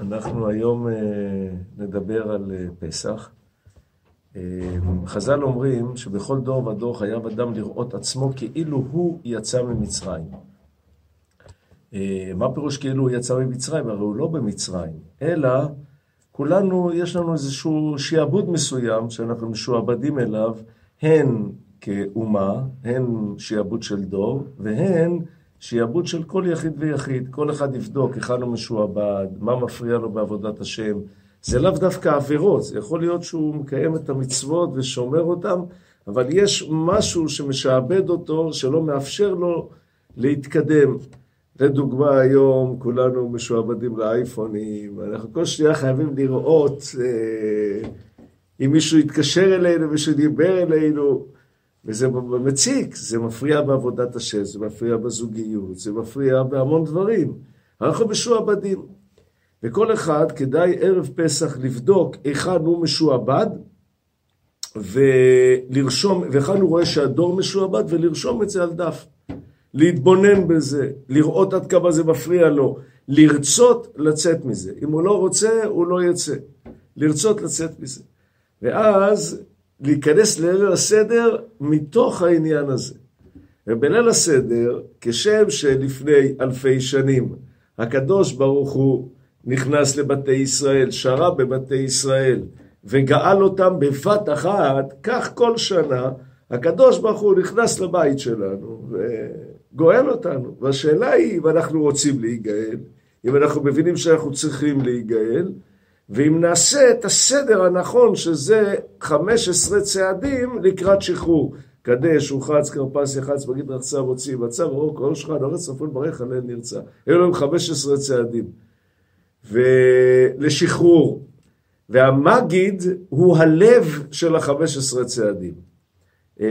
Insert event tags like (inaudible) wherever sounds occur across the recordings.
אנחנו היום אה, נדבר על אה, פסח. אה, חז"ל אומרים שבכל דור ודור חייב אדם לראות עצמו כאילו הוא יצא ממצרים. מה פירוש כאילו הוא יצא ממצרים? הרי הוא לא במצרים, אלא כולנו, יש לנו איזשהו שיעבוד מסוים שאנחנו משועבדים אליו, הן כאומה, הן שיעבוד של דור, והן שיעבוד של כל יחיד ויחיד, כל אחד יבדוק היכן הוא משועבד, מה מפריע לו בעבודת השם. זה לאו דווקא עבירות, זה יכול להיות שהוא מקיים את המצוות ושומר אותן, אבל יש משהו שמשעבד אותו, שלא מאפשר לו להתקדם. לדוגמה, היום כולנו משועבדים לאייפונים, אנחנו כל שנייה חייבים לראות אה, אם מישהו התקשר אלינו, מישהו דיבר אלינו, וזה מציק, זה מפריע בעבודת השם, זה מפריע בזוגיות, זה מפריע בהמון דברים. אנחנו משועבדים. וכל אחד כדאי ערב פסח לבדוק היכן הוא משועבד, ולרשום, והיכן הוא רואה שהדור משועבד, ולרשום את זה על דף. להתבונן בזה, לראות עד כמה זה מפריע לו, לרצות לצאת מזה. אם הוא לא רוצה, הוא לא יצא. לרצות לצאת מזה. ואז להיכנס לליל הסדר מתוך העניין הזה. ובליל הסדר, כשם שלפני אלפי שנים הקדוש ברוך הוא נכנס לבתי ישראל, שרה בבתי ישראל וגאל אותם בבת אחת, כך כל שנה הקדוש ברוך הוא נכנס לבית שלנו וגואל אותנו. והשאלה היא אם אנחנו רוצים להיגאל, אם אנחנו מבינים שאנחנו צריכים להיגאל, ואם נעשה את הסדר הנכון, שזה 15 צעדים לקראת שחרור. קדש, רוחץ, כרפס, יחץ, מגיד רחצה, מוציא, מצב, אור, כל שולחן, ארץ צפון ברך, עליהם נרצה. אלו הם 15 צעדים. ולשחרור. והמגיד הוא הלב של ה-15 צעדים. אמ,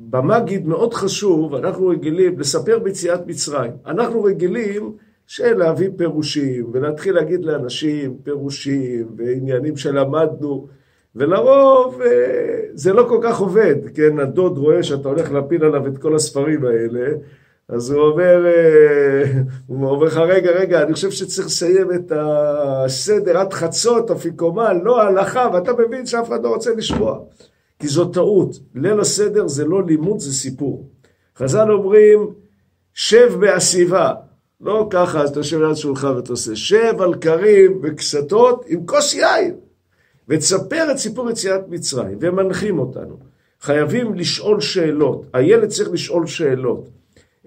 במגיד מאוד חשוב, אנחנו רגילים לספר ביציאת מצרים. אנחנו רגילים של להביא פירושים, ולהתחיל להגיד לאנשים פירושים ועניינים שלמדנו, ולרוב אה, זה לא כל כך עובד, כן? הדוד רואה שאתה הולך להפיל עליו את כל הספרים האלה, אז הוא אומר, אה, (laughs) הוא אומר לך, רגע, רגע, אני חושב שצריך לסיים את הסדר עד חצות, אפיקומן, לא הלכה, ואתה מבין שאף אחד לא רוצה לשמוע. כי זו טעות. ליל הסדר זה לא לימוד, זה סיפור. חז"ל אומרים, שב בעשיבה, לא ככה, אז אתה יושב ליד שולחן ואתה עושה, שב על כרים וקסתות עם כוס יין, ותספר את סיפור יציאת מצרים, והם מנחים אותנו. חייבים לשאול שאלות, הילד צריך לשאול שאלות.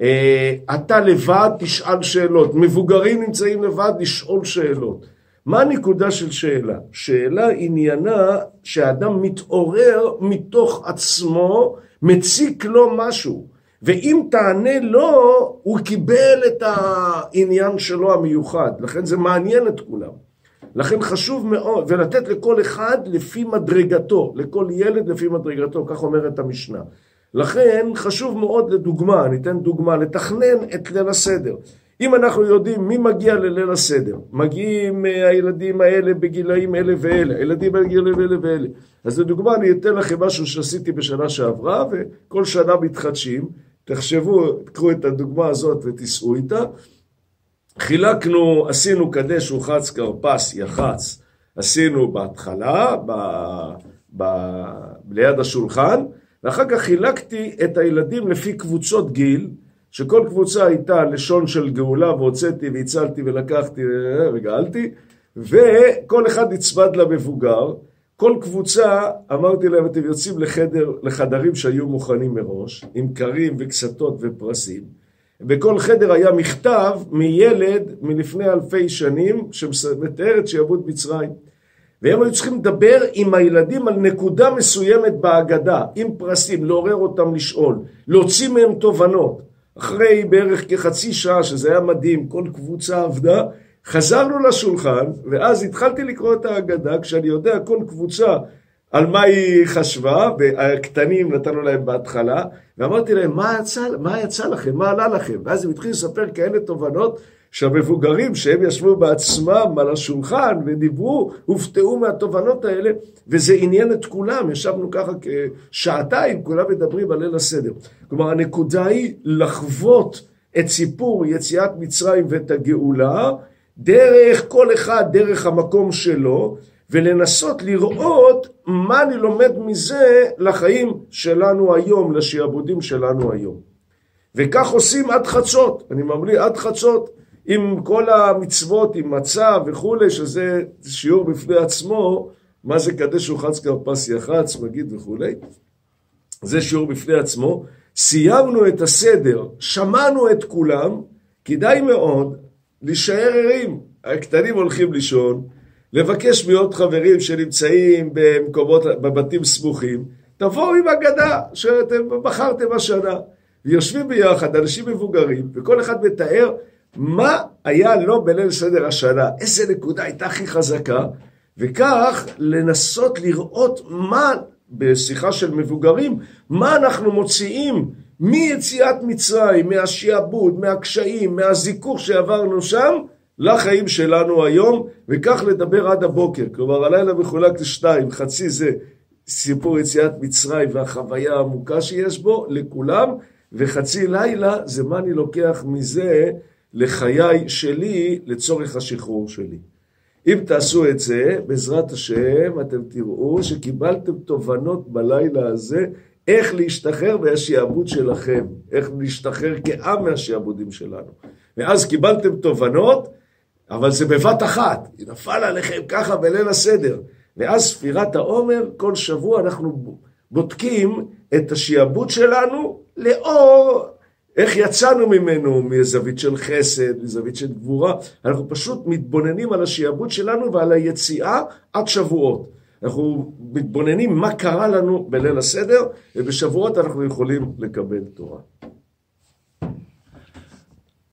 אה, אתה לבד תשאל שאלות, מבוגרים נמצאים לבד לשאול שאלות. מה הנקודה של שאלה? שאלה עניינה שהאדם מתעורר מתוך עצמו, מציק לו משהו. ואם תענה לא, הוא קיבל את העניין שלו המיוחד, לכן זה מעניין את כולם. לכן חשוב מאוד, ולתת לכל אחד לפי מדרגתו, לכל ילד לפי מדרגתו, כך אומרת המשנה. לכן חשוב מאוד לדוגמה, אני אתן דוגמה, לתכנן את ליל הסדר. אם אנחנו יודעים מי מגיע לליל הסדר, מגיעים אה, הילדים האלה בגילאים אלה ואלה, הילדים האלה בגילאים אלה ואלה. אז לדוגמה אני אתן לכם משהו שעשיתי בשנה שעברה, וכל שנה מתחדשים. תחשבו, תקחו את הדוגמה הזאת ותיסעו איתה. חילקנו, עשינו קדש וחץ כרפס יחץ, עשינו בהתחלה, ב, ב, ליד השולחן, ואחר כך חילקתי את הילדים לפי קבוצות גיל, שכל קבוצה הייתה לשון של גאולה, והוצאתי והצלתי ולקחתי וגאלתי, וכל אחד נצמד למבוגר. כל קבוצה, אמרתי להם, אתם יוצאים לחדר, לחדרים שהיו מוכנים מראש, עם קרים וקסתות ופרסים. בכל חדר היה מכתב מילד מלפני אלפי שנים, שמתאר את שיעבוד מצרים. והם היו צריכים לדבר עם הילדים על נקודה מסוימת בהגדה, עם פרסים, לעורר אותם לשאול, להוציא מהם תובנות. אחרי בערך כחצי שעה, שזה היה מדהים, כל קבוצה עבדה, חזרנו לשולחן, ואז התחלתי לקרוא את ההגדה, כשאני יודע כל קבוצה על מה היא חשבה, והקטנים נתנו להם בהתחלה, ואמרתי להם, מה יצא, מה יצא לכם? מה עלה לכם? ואז הם התחילו לספר כאלה תובנות, שהמבוגרים שהם ישבו בעצמם על השולחן ודיברו, הופתעו מהתובנות האלה, וזה עניין את כולם, ישבנו ככה כשעתיים, כולם מדברים על ליל הסדר. כלומר, הנקודה היא לחוות את סיפור יציאת מצרים ואת הגאולה, דרך כל אחד, דרך המקום שלו, ולנסות לראות מה אני לומד מזה לחיים שלנו היום, לשעבודים שלנו היום. וכך עושים עד חצות, אני ממליץ עד חצות, עם כל המצוות, עם מצה וכולי, שזה שיעור בפני עצמו, מה זה קדש וחץ כרפס יחץ, מגיד וכולי. זה שיעור בפני עצמו. סיימנו את הסדר, שמענו את כולם, כדאי מאוד להישאר ערים. הקטנים הולכים לישון, לבקש מעוד חברים שנמצאים במקומות, בבתים סמוכים, תבואו עם אגדה שאתם בחרתם השנה. ויושבים ביחד, אנשים מבוגרים, וכל אחד מתאר מה היה לו בליל סדר השנה, איזה נקודה הייתה הכי חזקה, וכך לנסות לראות מה, בשיחה של מבוגרים, מה אנחנו מוציאים מיציאת מצרים, מהשיעבוד, מהקשיים, מהזיכוך שעברנו שם, לחיים שלנו היום, וכך לדבר עד הבוקר. כלומר, הלילה מחולק לשתיים, חצי זה סיפור יציאת מצרים והחוויה העמוקה שיש בו, לכולם, וחצי לילה זה מה אני לוקח מזה לחיי שלי לצורך השחרור שלי. אם תעשו את זה, בעזרת השם, אתם תראו שקיבלתם תובנות בלילה הזה איך להשתחרר מהשעבוד שלכם, איך להשתחרר כעם מהשעבודים שלנו. ואז קיבלתם תובנות, אבל זה בבת אחת, היא נפל עליכם ככה בליל הסדר. ואז ספירת העומר, כל שבוע אנחנו בודקים את השעבוד שלנו לאור איך יצאנו ממנו מזווית של חסד, מזווית של גבורה. אנחנו פשוט מתבוננים על השעבוד שלנו ועל היציאה עד שבועות. אנחנו מתבוננים מה קרה לנו בליל הסדר, ובשבועות אנחנו יכולים לקבל תורה.